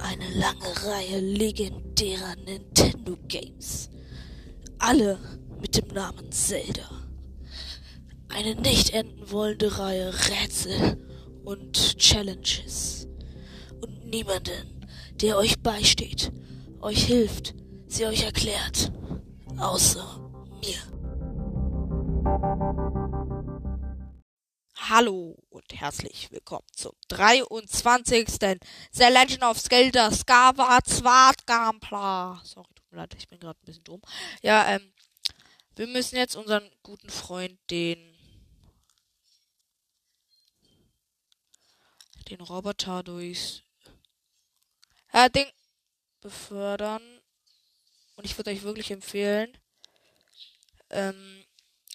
eine lange Reihe legendärer Nintendo Games. Alle mit dem Namen Zelda. Eine nicht enden wollende Reihe Rätsel und Challenges. Und niemanden, der euch beisteht, euch hilft, sie euch erklärt. Außer mir. Hallo und herzlich willkommen zum 23. The Legend of Skyward Sword Gameplay. Sorry, tut mir leid, ich bin gerade ein bisschen dumm. Ja, ähm, wir müssen jetzt unseren guten Freund, den den Roboter durchs äh, Ding befördern. Und ich würde euch wirklich empfehlen, ähm,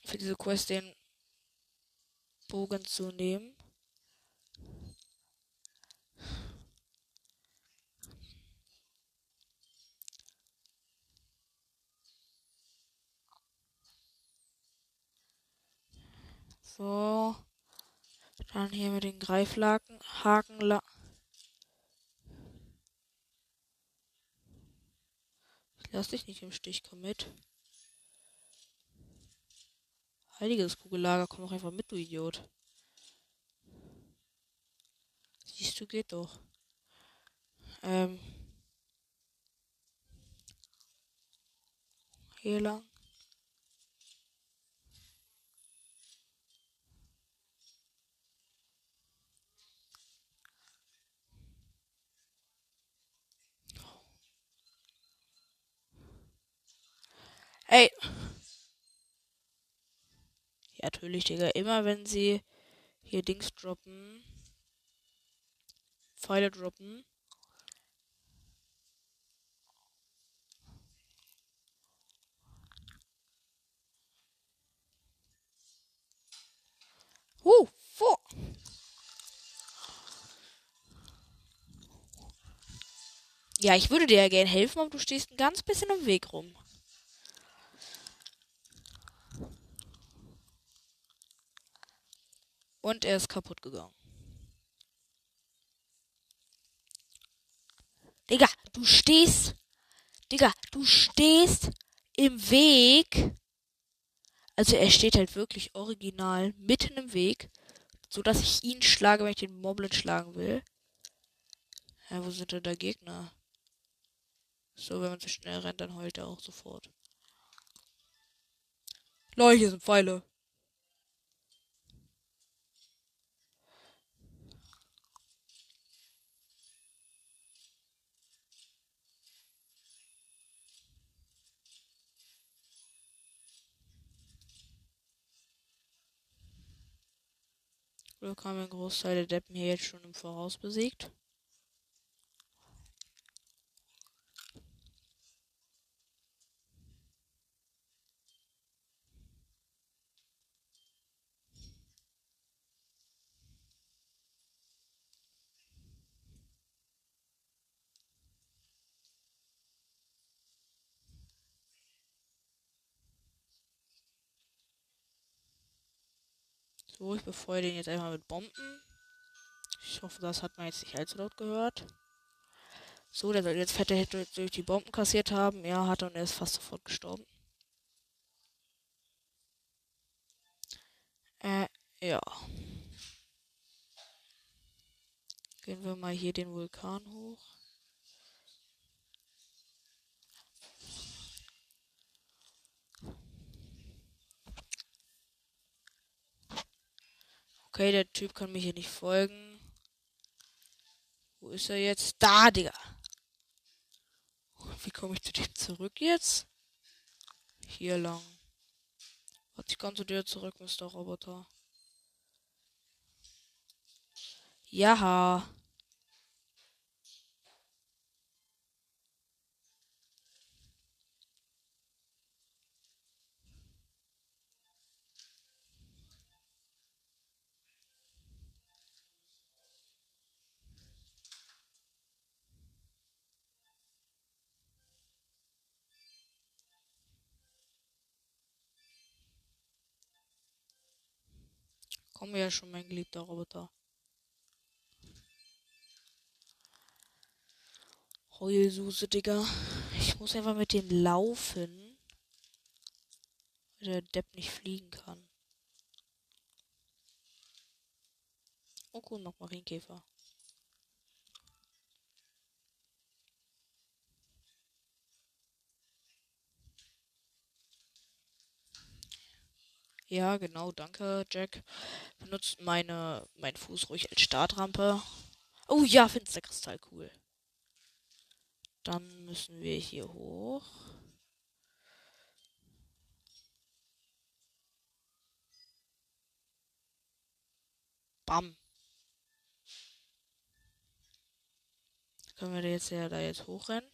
für diese Quest den Bogen zu nehmen. So. Dann hier mit den Greiflaken. Haken. Ich lass dich nicht im Stich, komm mit. Heiliges Kugellager, komm doch einfach mit, du Idiot. Siehst du, geht doch. Ähm. Hier lang. Ey. Natürlich, Digga. Immer wenn sie hier Dings droppen. Pfeile droppen. Uh, vor. Ja, ich würde dir ja gerne helfen, aber du stehst ein ganz bisschen im Weg rum. Und er ist kaputt gegangen. Digga, du stehst. Digga, du stehst im Weg. Also er steht halt wirklich original mitten im Weg. So dass ich ihn schlage, wenn ich den Moblin schlagen will. Ja, wo sind denn da Gegner? So, wenn man zu schnell rennt, dann heult er auch sofort. Leute, hier sind Pfeile. Wir einen Großteil der Deppen hier jetzt schon im Voraus besiegt. So, ich befeuere den jetzt einmal mit Bomben. Ich hoffe, das hat man jetzt nicht allzu laut gehört. So, der soll jetzt fette Hit durch, die Bomben kassiert haben. Ja, hat er und er ist fast sofort gestorben. Äh, ja. Gehen wir mal hier den Vulkan hoch. Okay, der Typ kann mir hier nicht folgen. Wo ist er jetzt? Da, Digga. Wie komme ich zu dem zurück jetzt? Hier lang. Warte, ich kann zu dir zurück, Mr. Roboter. Ja. Komm ja schon, mein geliebter Roboter. Heulsuse, Digga. Ich muss einfach mit denen laufen. Weil der Depp nicht fliegen kann. Oh cool, noch Marienkäfer. Ja, genau, danke, Jack. Benutzt meine, meinen Fuß ruhig als Startrampe. Oh ja, Finsterkristall, cool. Dann müssen wir hier hoch. Bam. Können wir jetzt ja da jetzt hochrennen?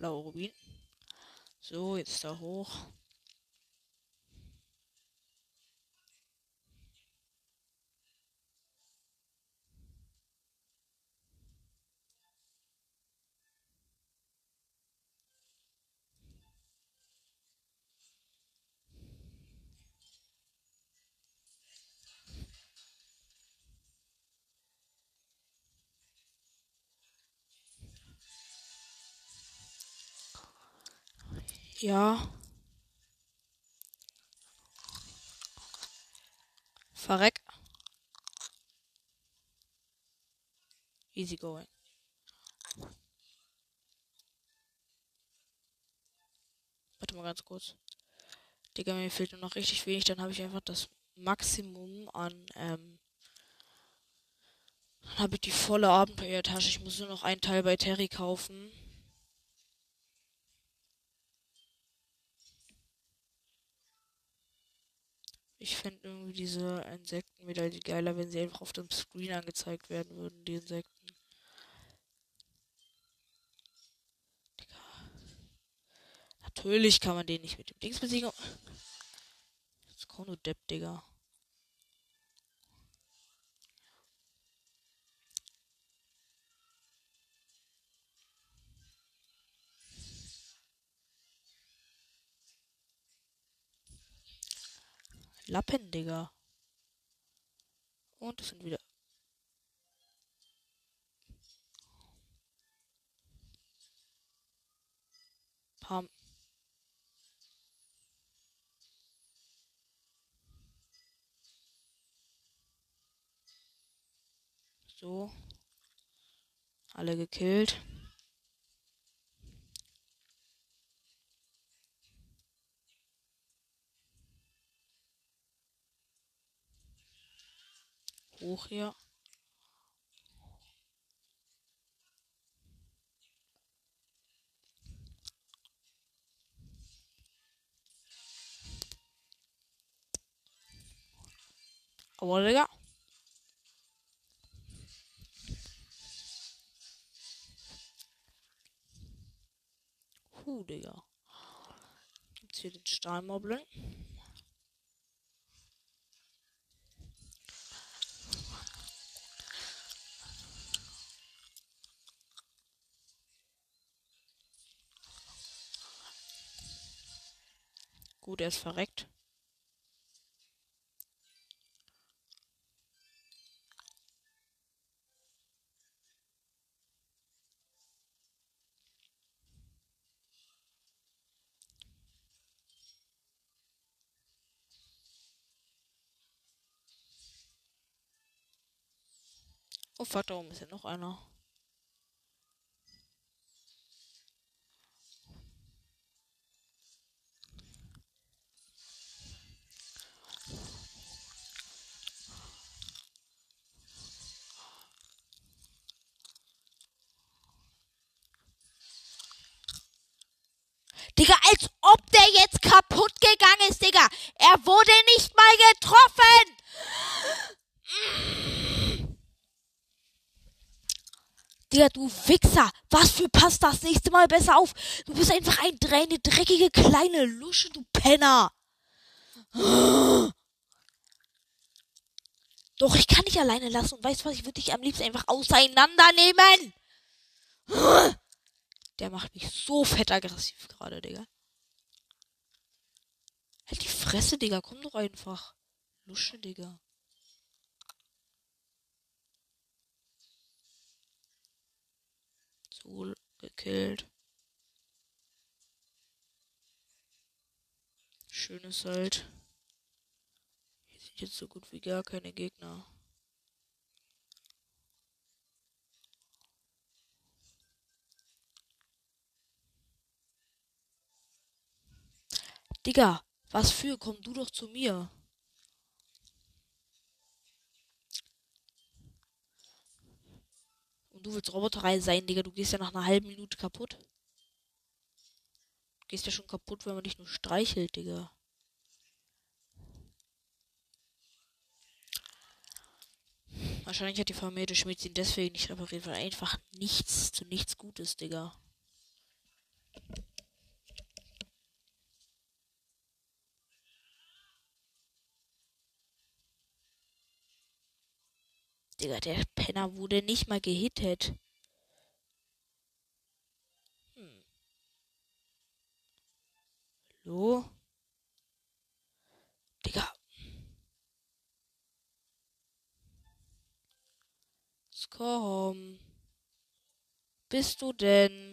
Blaue Rubin. So, jetzt da hoch. Ja. Verreck. Easy going. Warte mal ganz kurz. Digga, mir fehlt nur noch richtig wenig. Dann habe ich einfach das Maximum an, ähm, dann habe ich die volle Abenteuertasche. Ich muss nur noch einen Teil bei Terry kaufen. Ich fände irgendwie diese Insekten wieder geiler, wenn sie einfach auf dem Screen angezeigt werden würden, die Insekten. Digga. Natürlich kann man den nicht mit dem Dings besiegen. Das kommt nur Depp, Digga. Lappen, Digga. Und es sind wieder. Pam. So. Alle gekillt. Hoch hier. Aua, Digga. Huh, Digga. Gibt's hier den Stahlmoblin? Gut, er ist verreckt. Oh fuck, da oben ist ja noch einer. Digga, als ob der jetzt kaputt gegangen ist, Digga. Wurde nicht mal getroffen. Digga, du Wichser. Was für passt das nächste Mal besser auf? Du bist einfach ein, eine dreckige kleine Lusche, du Penner. Doch, ich kann dich alleine lassen und weißt was, ich würde dich am liebsten einfach auseinandernehmen. Der macht mich so fett aggressiv gerade, Digga. Halt die Fresse, Digga, komm doch einfach. Lusche, Digga. So, gekillt. Schönes halt jetzt so gut wie gar keine Gegner. Digga, was für? Komm du doch zu mir. Und du willst Roboterei sein, Digga. Du gehst ja nach einer halben Minute kaputt. Du gehst ja schon kaputt, wenn man dich nur streichelt, Digga. Wahrscheinlich hat die vermehrte Schmied ihn deswegen nicht repariert, weil einfach nichts zu nichts Gutes, Digga. Digga, der Penner wurde nicht mal gehittet. Hm. Hallo? Digga, komm. Bist du denn?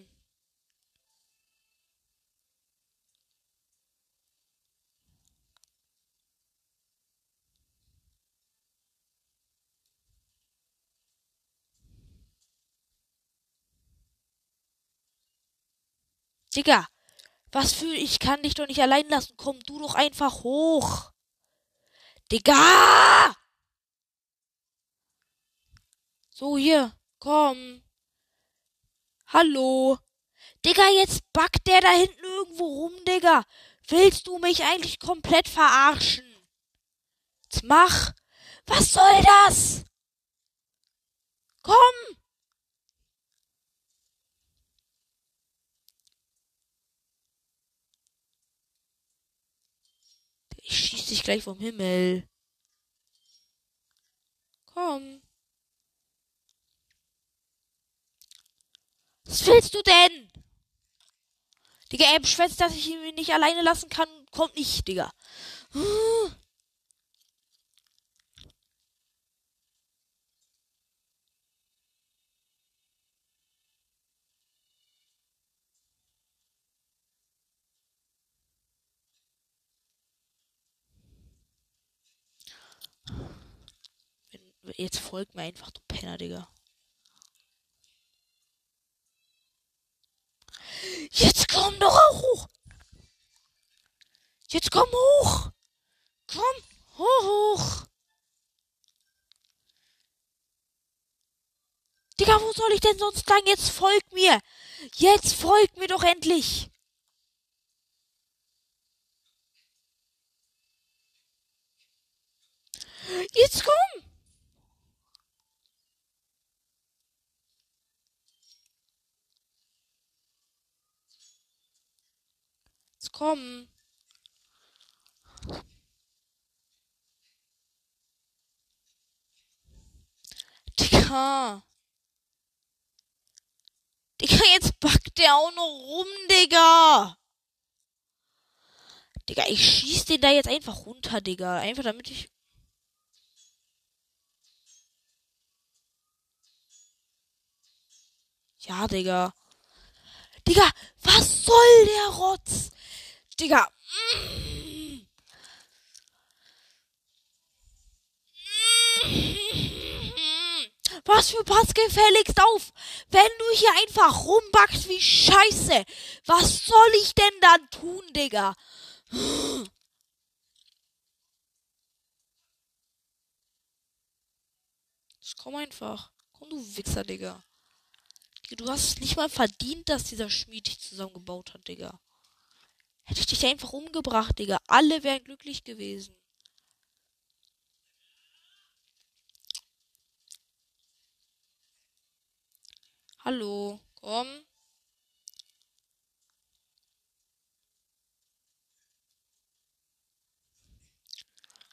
Digga, was für ich kann dich doch nicht allein lassen. Komm du doch einfach hoch. Digga! So, hier, komm. Hallo. Digga, jetzt backt der da hinten irgendwo rum, Digga. Willst du mich eigentlich komplett verarschen? Jetzt mach. Was soll das? Komm. Ich schieß dich gleich vom Himmel. Komm. Was willst du denn? Digga, er beschwätzt, dass ich ihn nicht alleine lassen kann. Kommt nicht, Digga. Jetzt folgt mir einfach, du Penner, Digga. Jetzt komm doch auch hoch. Jetzt komm hoch. Komm hoch. Digga, wo soll ich denn sonst lang? Jetzt folg mir. Jetzt folg mir doch endlich. Jetzt komm. Kommen. Digga. Digga, jetzt backt der auch noch rum, Digga. Digga, ich schieß den da jetzt einfach runter, Digga. Einfach damit ich. Ja, Digga. Digga, was soll der Rotz? Digga. Was für pass gefälligst auf, wenn du hier einfach rumbackst wie Scheiße. Was soll ich denn dann tun, Digga? komm einfach. Komm, du Wichser, Digga. Du hast es nicht mal verdient, dass dieser Schmied dich zusammengebaut hat, Digga. Hätte ich dich einfach umgebracht, Digga. Alle wären glücklich gewesen. Hallo, komm.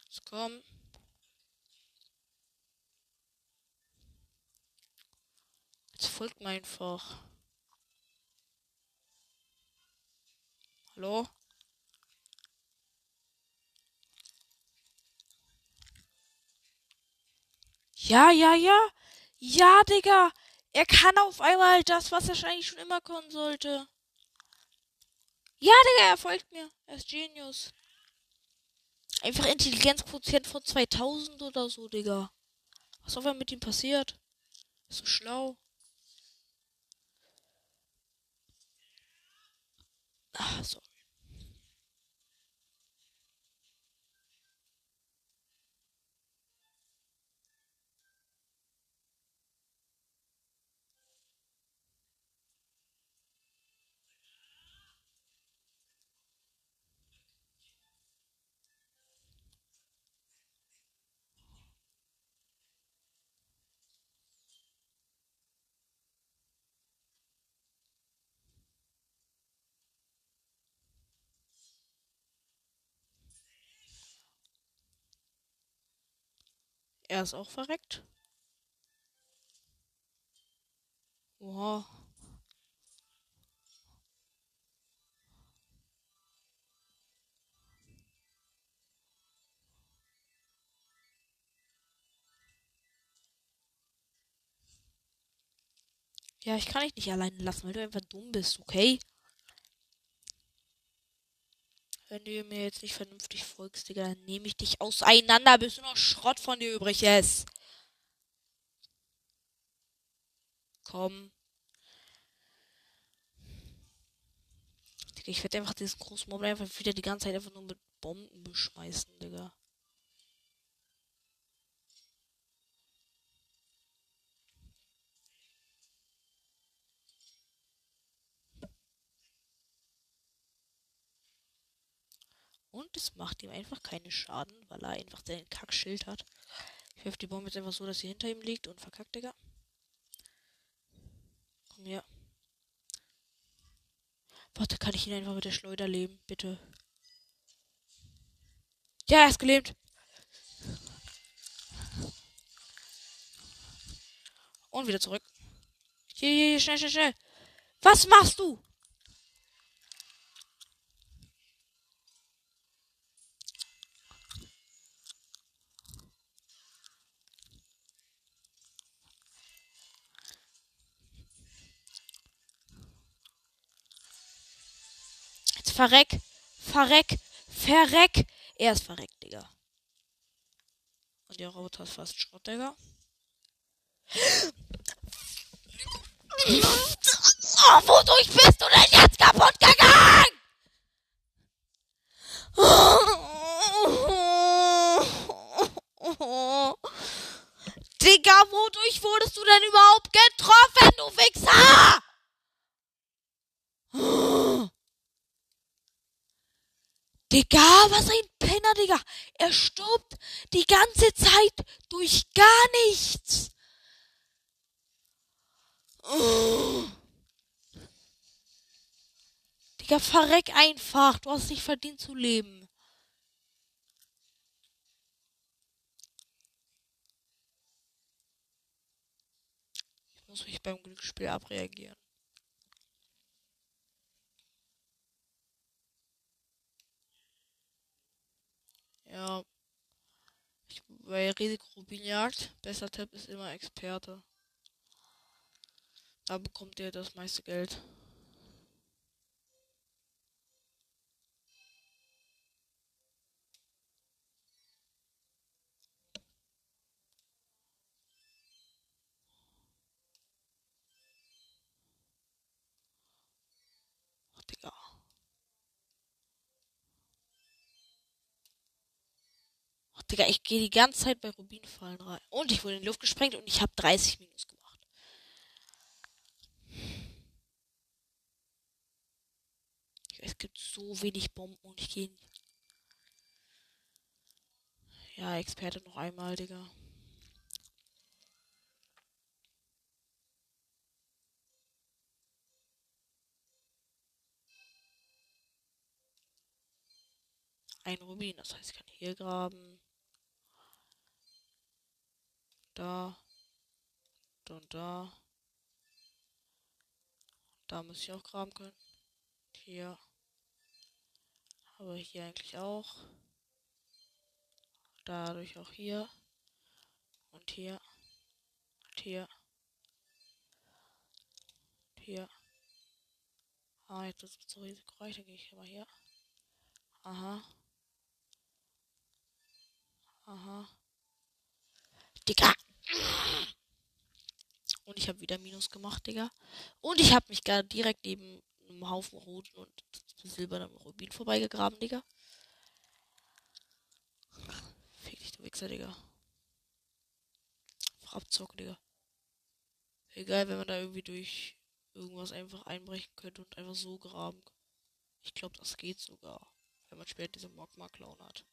Jetzt komm. Jetzt folgt mir einfach. Hallo? Ja, ja, ja. Ja, Digga. Er kann auf einmal das, was er eigentlich schon immer können sollte. Ja, Digga, er folgt mir. Er ist Genius. Einfach Intelligenzquotient von 2000 oder so, Digga. Was auf einmal mit ihm passiert? Ist so schlau. Ah, so. Er ist auch verreckt. Wow. Ja, ich kann dich nicht alleine lassen, weil du einfach dumm bist, okay? Wenn du mir jetzt nicht vernünftig folgst, Digga, dann nehme ich dich auseinander, bis nur noch Schrott von dir übrig ist. Komm. Digga, ich werde einfach diesen großen Mob einfach wieder die ganze Zeit einfach nur mit Bomben beschmeißen, Digga. Und es macht ihm einfach keinen Schaden, weil er einfach seinen Kackschild hat. Ich werfe die Bombe jetzt einfach so, dass sie hinter ihm liegt und verkackt, Digga. Komm her. Warte, kann ich ihn einfach mit der Schleuder leben, bitte? Ja, er ist gelebt. Und wieder zurück. Hier, hier, hier, schnell, schnell, schnell. Was machst du? Verreck, verreck, verreck. Er ist verreckt, Digga. Und der Roboter ist fast Schrott, Digga. Oh, wodurch bist du denn jetzt kaputt gegangen? Digga, wodurch wurdest du denn überhaupt getroffen, du Wichser? Digga, was ein Penner, Digga. Er stirbt die ganze Zeit durch gar nichts. Oh. Digga, verreck einfach. Du hast nicht verdient zu leben. Ich muss mich beim Glücksspiel abreagieren. Ja. Ich, bei Risikorubinjagd, besser Tipp ist immer Experte. Da bekommt ihr das meiste Geld. Digga, ich gehe die ganze Zeit bei Rubinfallen rein. Und ich wurde in die Luft gesprengt und ich habe 30 Minus gemacht. Es gibt so wenig Bomben und ich gehe. Ja, Experte noch einmal, Digga. Ein Rubin, das heißt, ich kann hier graben. Da. Und da. Da muss ich auch graben können. Hier. Aber hier eigentlich auch. Dadurch auch hier. Und hier. Und hier. Und hier. Ah, jetzt ist es zu risikoreich. Dann gehe ich mal hier. Aha. Aha. Digga. Und ich habe wieder Minus gemacht, Digga. Und ich habe mich gerade direkt neben einem Haufen roten und silbernen Rubin vorbeigegraben, Digga. Fick dich, du Wichser, Digga. Einfach abzocken, Digga. Egal, wenn man da irgendwie durch irgendwas einfach einbrechen könnte und einfach so graben. Ich glaube, das geht sogar, wenn man später diese Magma-Clown hat.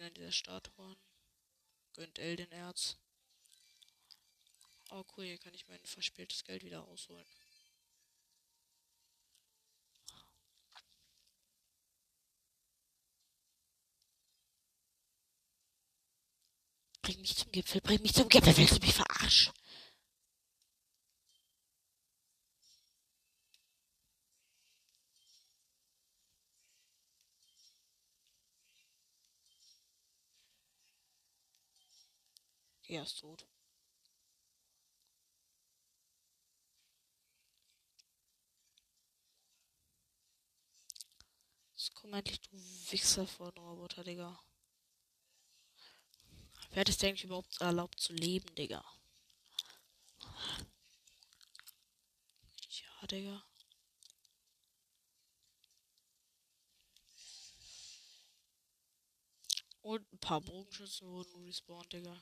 An dieser Statuen. Gönnt L den Erz. Oh cool, hier kann ich mein verspieltes Geld wieder rausholen. Bring mich zum Gipfel, bring mich zum Gipfel, willst du mich verarschen? Er ist tot. Was kommt eigentlich, du Wichser von Roboter, Digga? Wer hat es denn überhaupt erlaubt zu leben, Digga? Ja, Digga. Und ein paar Bogenschützen wurden respawned, Digga.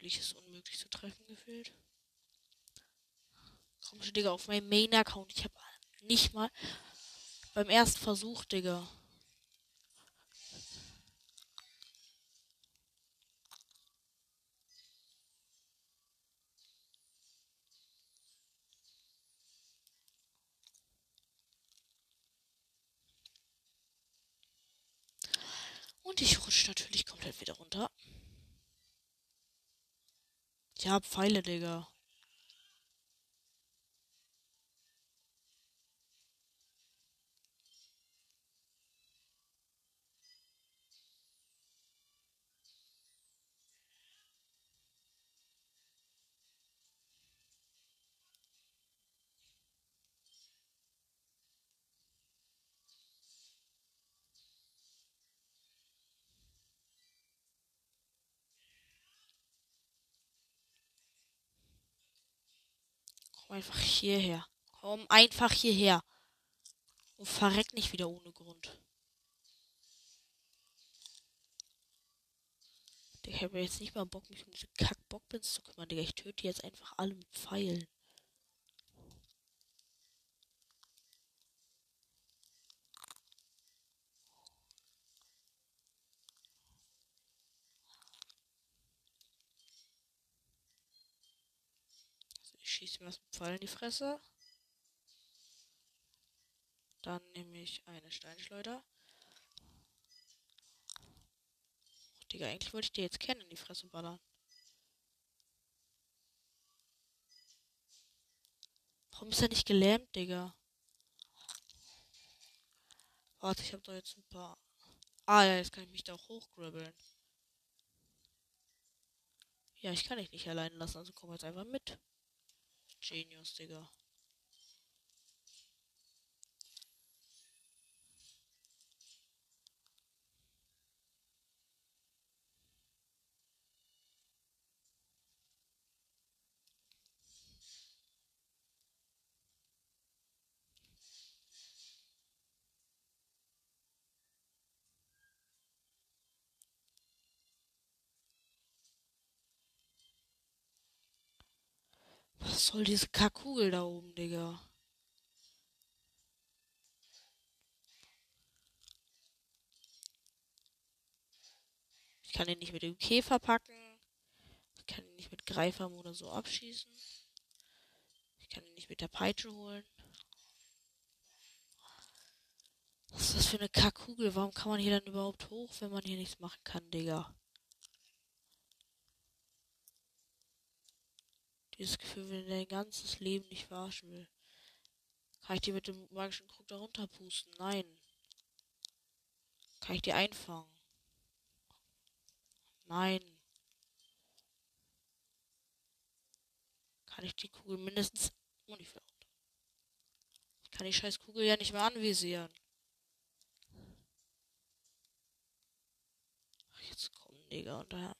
Natürlich ist unmöglich zu treffen gefühlt. Komm schon, Digga, auf meinem Main-Account. Ich habe nicht mal beim ersten Versuch, Digga. Und ich rutsche natürlich komplett wieder runter. Ich hab Pfeile, Digga. Komm einfach hierher. Komm einfach hierher. Und verreck nicht wieder ohne Grund. Ich habe jetzt nicht mal Bock, mich um diese Kack-Bockbins zu kümmern, Digga. Ich töte jetzt einfach alle mit Pfeilen. Ich schieße mir was mit Pfeil in die Fresse. Dann nehme ich eine Steinschleuder. Oh, Digga, eigentlich wollte ich dir jetzt kennen in die Fresse ballern. Warum ist er nicht gelähmt, Digga? Warte, ich habe da jetzt ein paar. Ah ja, jetzt kann ich mich da auch hochgrabbeln. Ja, ich kann dich nicht allein lassen, also komm jetzt einfach mit. Genius, Digga. Soll diese Kackkugel da oben, Digga? Ich kann ihn nicht mit dem Käfer packen. Ich kann ihn nicht mit Greifern oder so abschießen. Ich kann ihn nicht mit der Peitsche holen. Was ist das für eine Kackkugel? Warum kann man hier dann überhaupt hoch, wenn man hier nichts machen kann, Digga? Dieses Gefühl, wenn dein ganzes Leben nicht verarschen will. Kann ich dir mit dem magischen Krug da runterpusten? Nein. Kann ich dir einfangen? Nein. Kann ich die Kugel mindestens. Oh, nicht Ich kann die scheiß Kugel ja nicht mehr anvisieren. Jetzt kommen Digga und daher.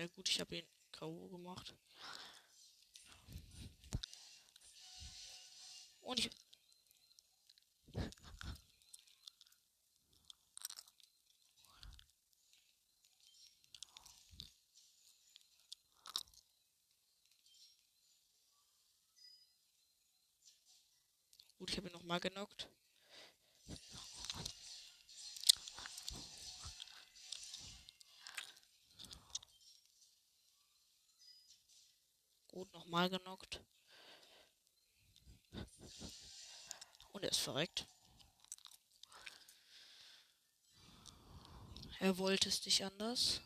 Ja gut, ich habe ihn K.O. gemacht. Und ich. Gut, ich habe ihn nochmal genockt. Gut, nochmal genockt. Und er ist verreckt. Er wollte es dich anders.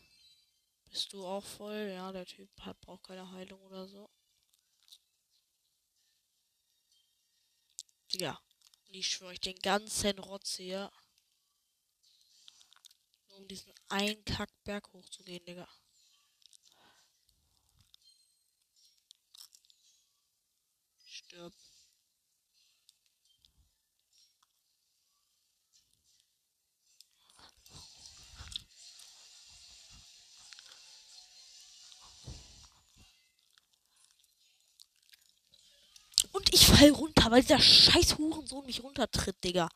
Bist du auch voll? Ja, der Typ hat, braucht keine Heilung oder so. Ja. Ich schwöre euch den ganzen Rotz hier. Nur um diesen einen Kackberg hochzugehen, Digga. Stirb. Und ich fall runter, weil dieser scheiß Hurensohn mich runtertritt, Digga.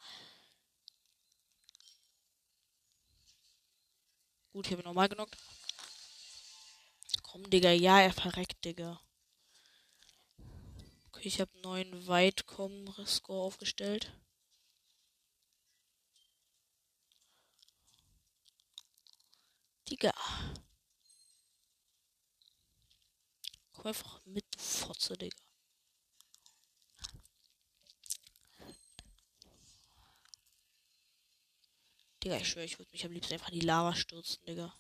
Gut, hier bin ich nochmal genockt. Komm, Digga. Ja, er verreckt, Digga. Okay, ich habe neuen Weitkommen-Score aufgestellt. Digga. Komm einfach mit, du Fotze, Digga. Digga, ich schwöre, ich würde mich am liebsten einfach in die Lava stürzen, Digga.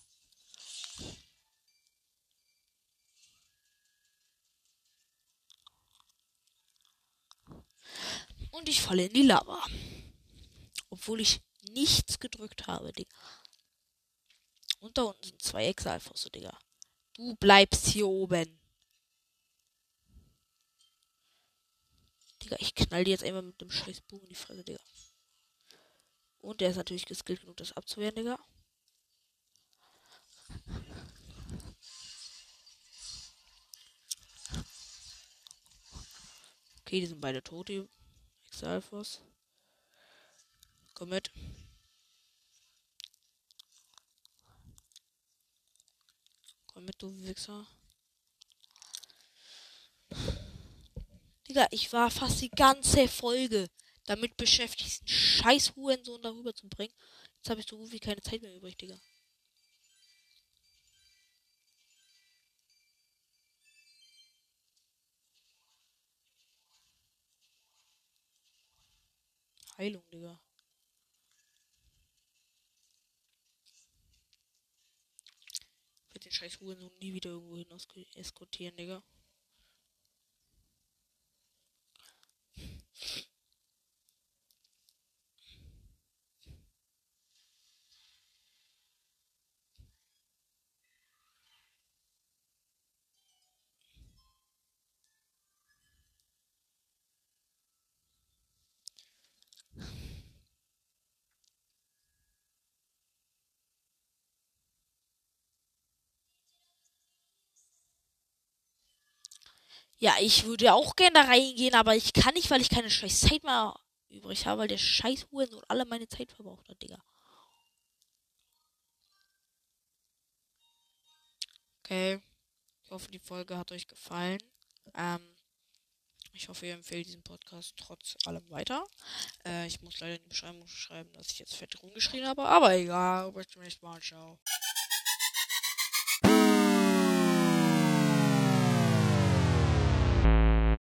Und ich falle in die Lava. Obwohl ich nichts gedrückt habe, Digga. Und da unten sind zwei Exalfosse, Digga. Du bleibst hier oben. Digga, ich knall dir jetzt einmal mit dem scheiß Bogen in die Fresse, Digga. Und der ist natürlich geskillt genug, das abzuwehren, Digga. Okay, die sind beide tot, die Exalfos. Komm mit. Komm mit, du Wichser. Digga, ich war fast die ganze Folge damit beschäftigt, einen scheiß Hurensohn darüber zu bringen. Jetzt habe ich so gut wie keine Zeit mehr übrig, Digga. Heilung, Digga. Ich werde den scheiß Hurensohn nie wieder irgendwo hin eskortieren, Digga. Ja, ich würde auch gerne da reingehen, aber ich kann nicht, weil ich keine scheiß Zeit mehr übrig habe, weil der scheiß Huren alle meine Zeit verbraucht hat, Digga. Okay. Ich hoffe, die Folge hat euch gefallen. Ähm, ich hoffe, ihr empfehlt diesen Podcast trotz allem weiter. Äh, ich muss leider in die Beschreibung schreiben, dass ich jetzt fett rumgeschrien habe, aber egal. Bis zum nächsten Mal. Ciao.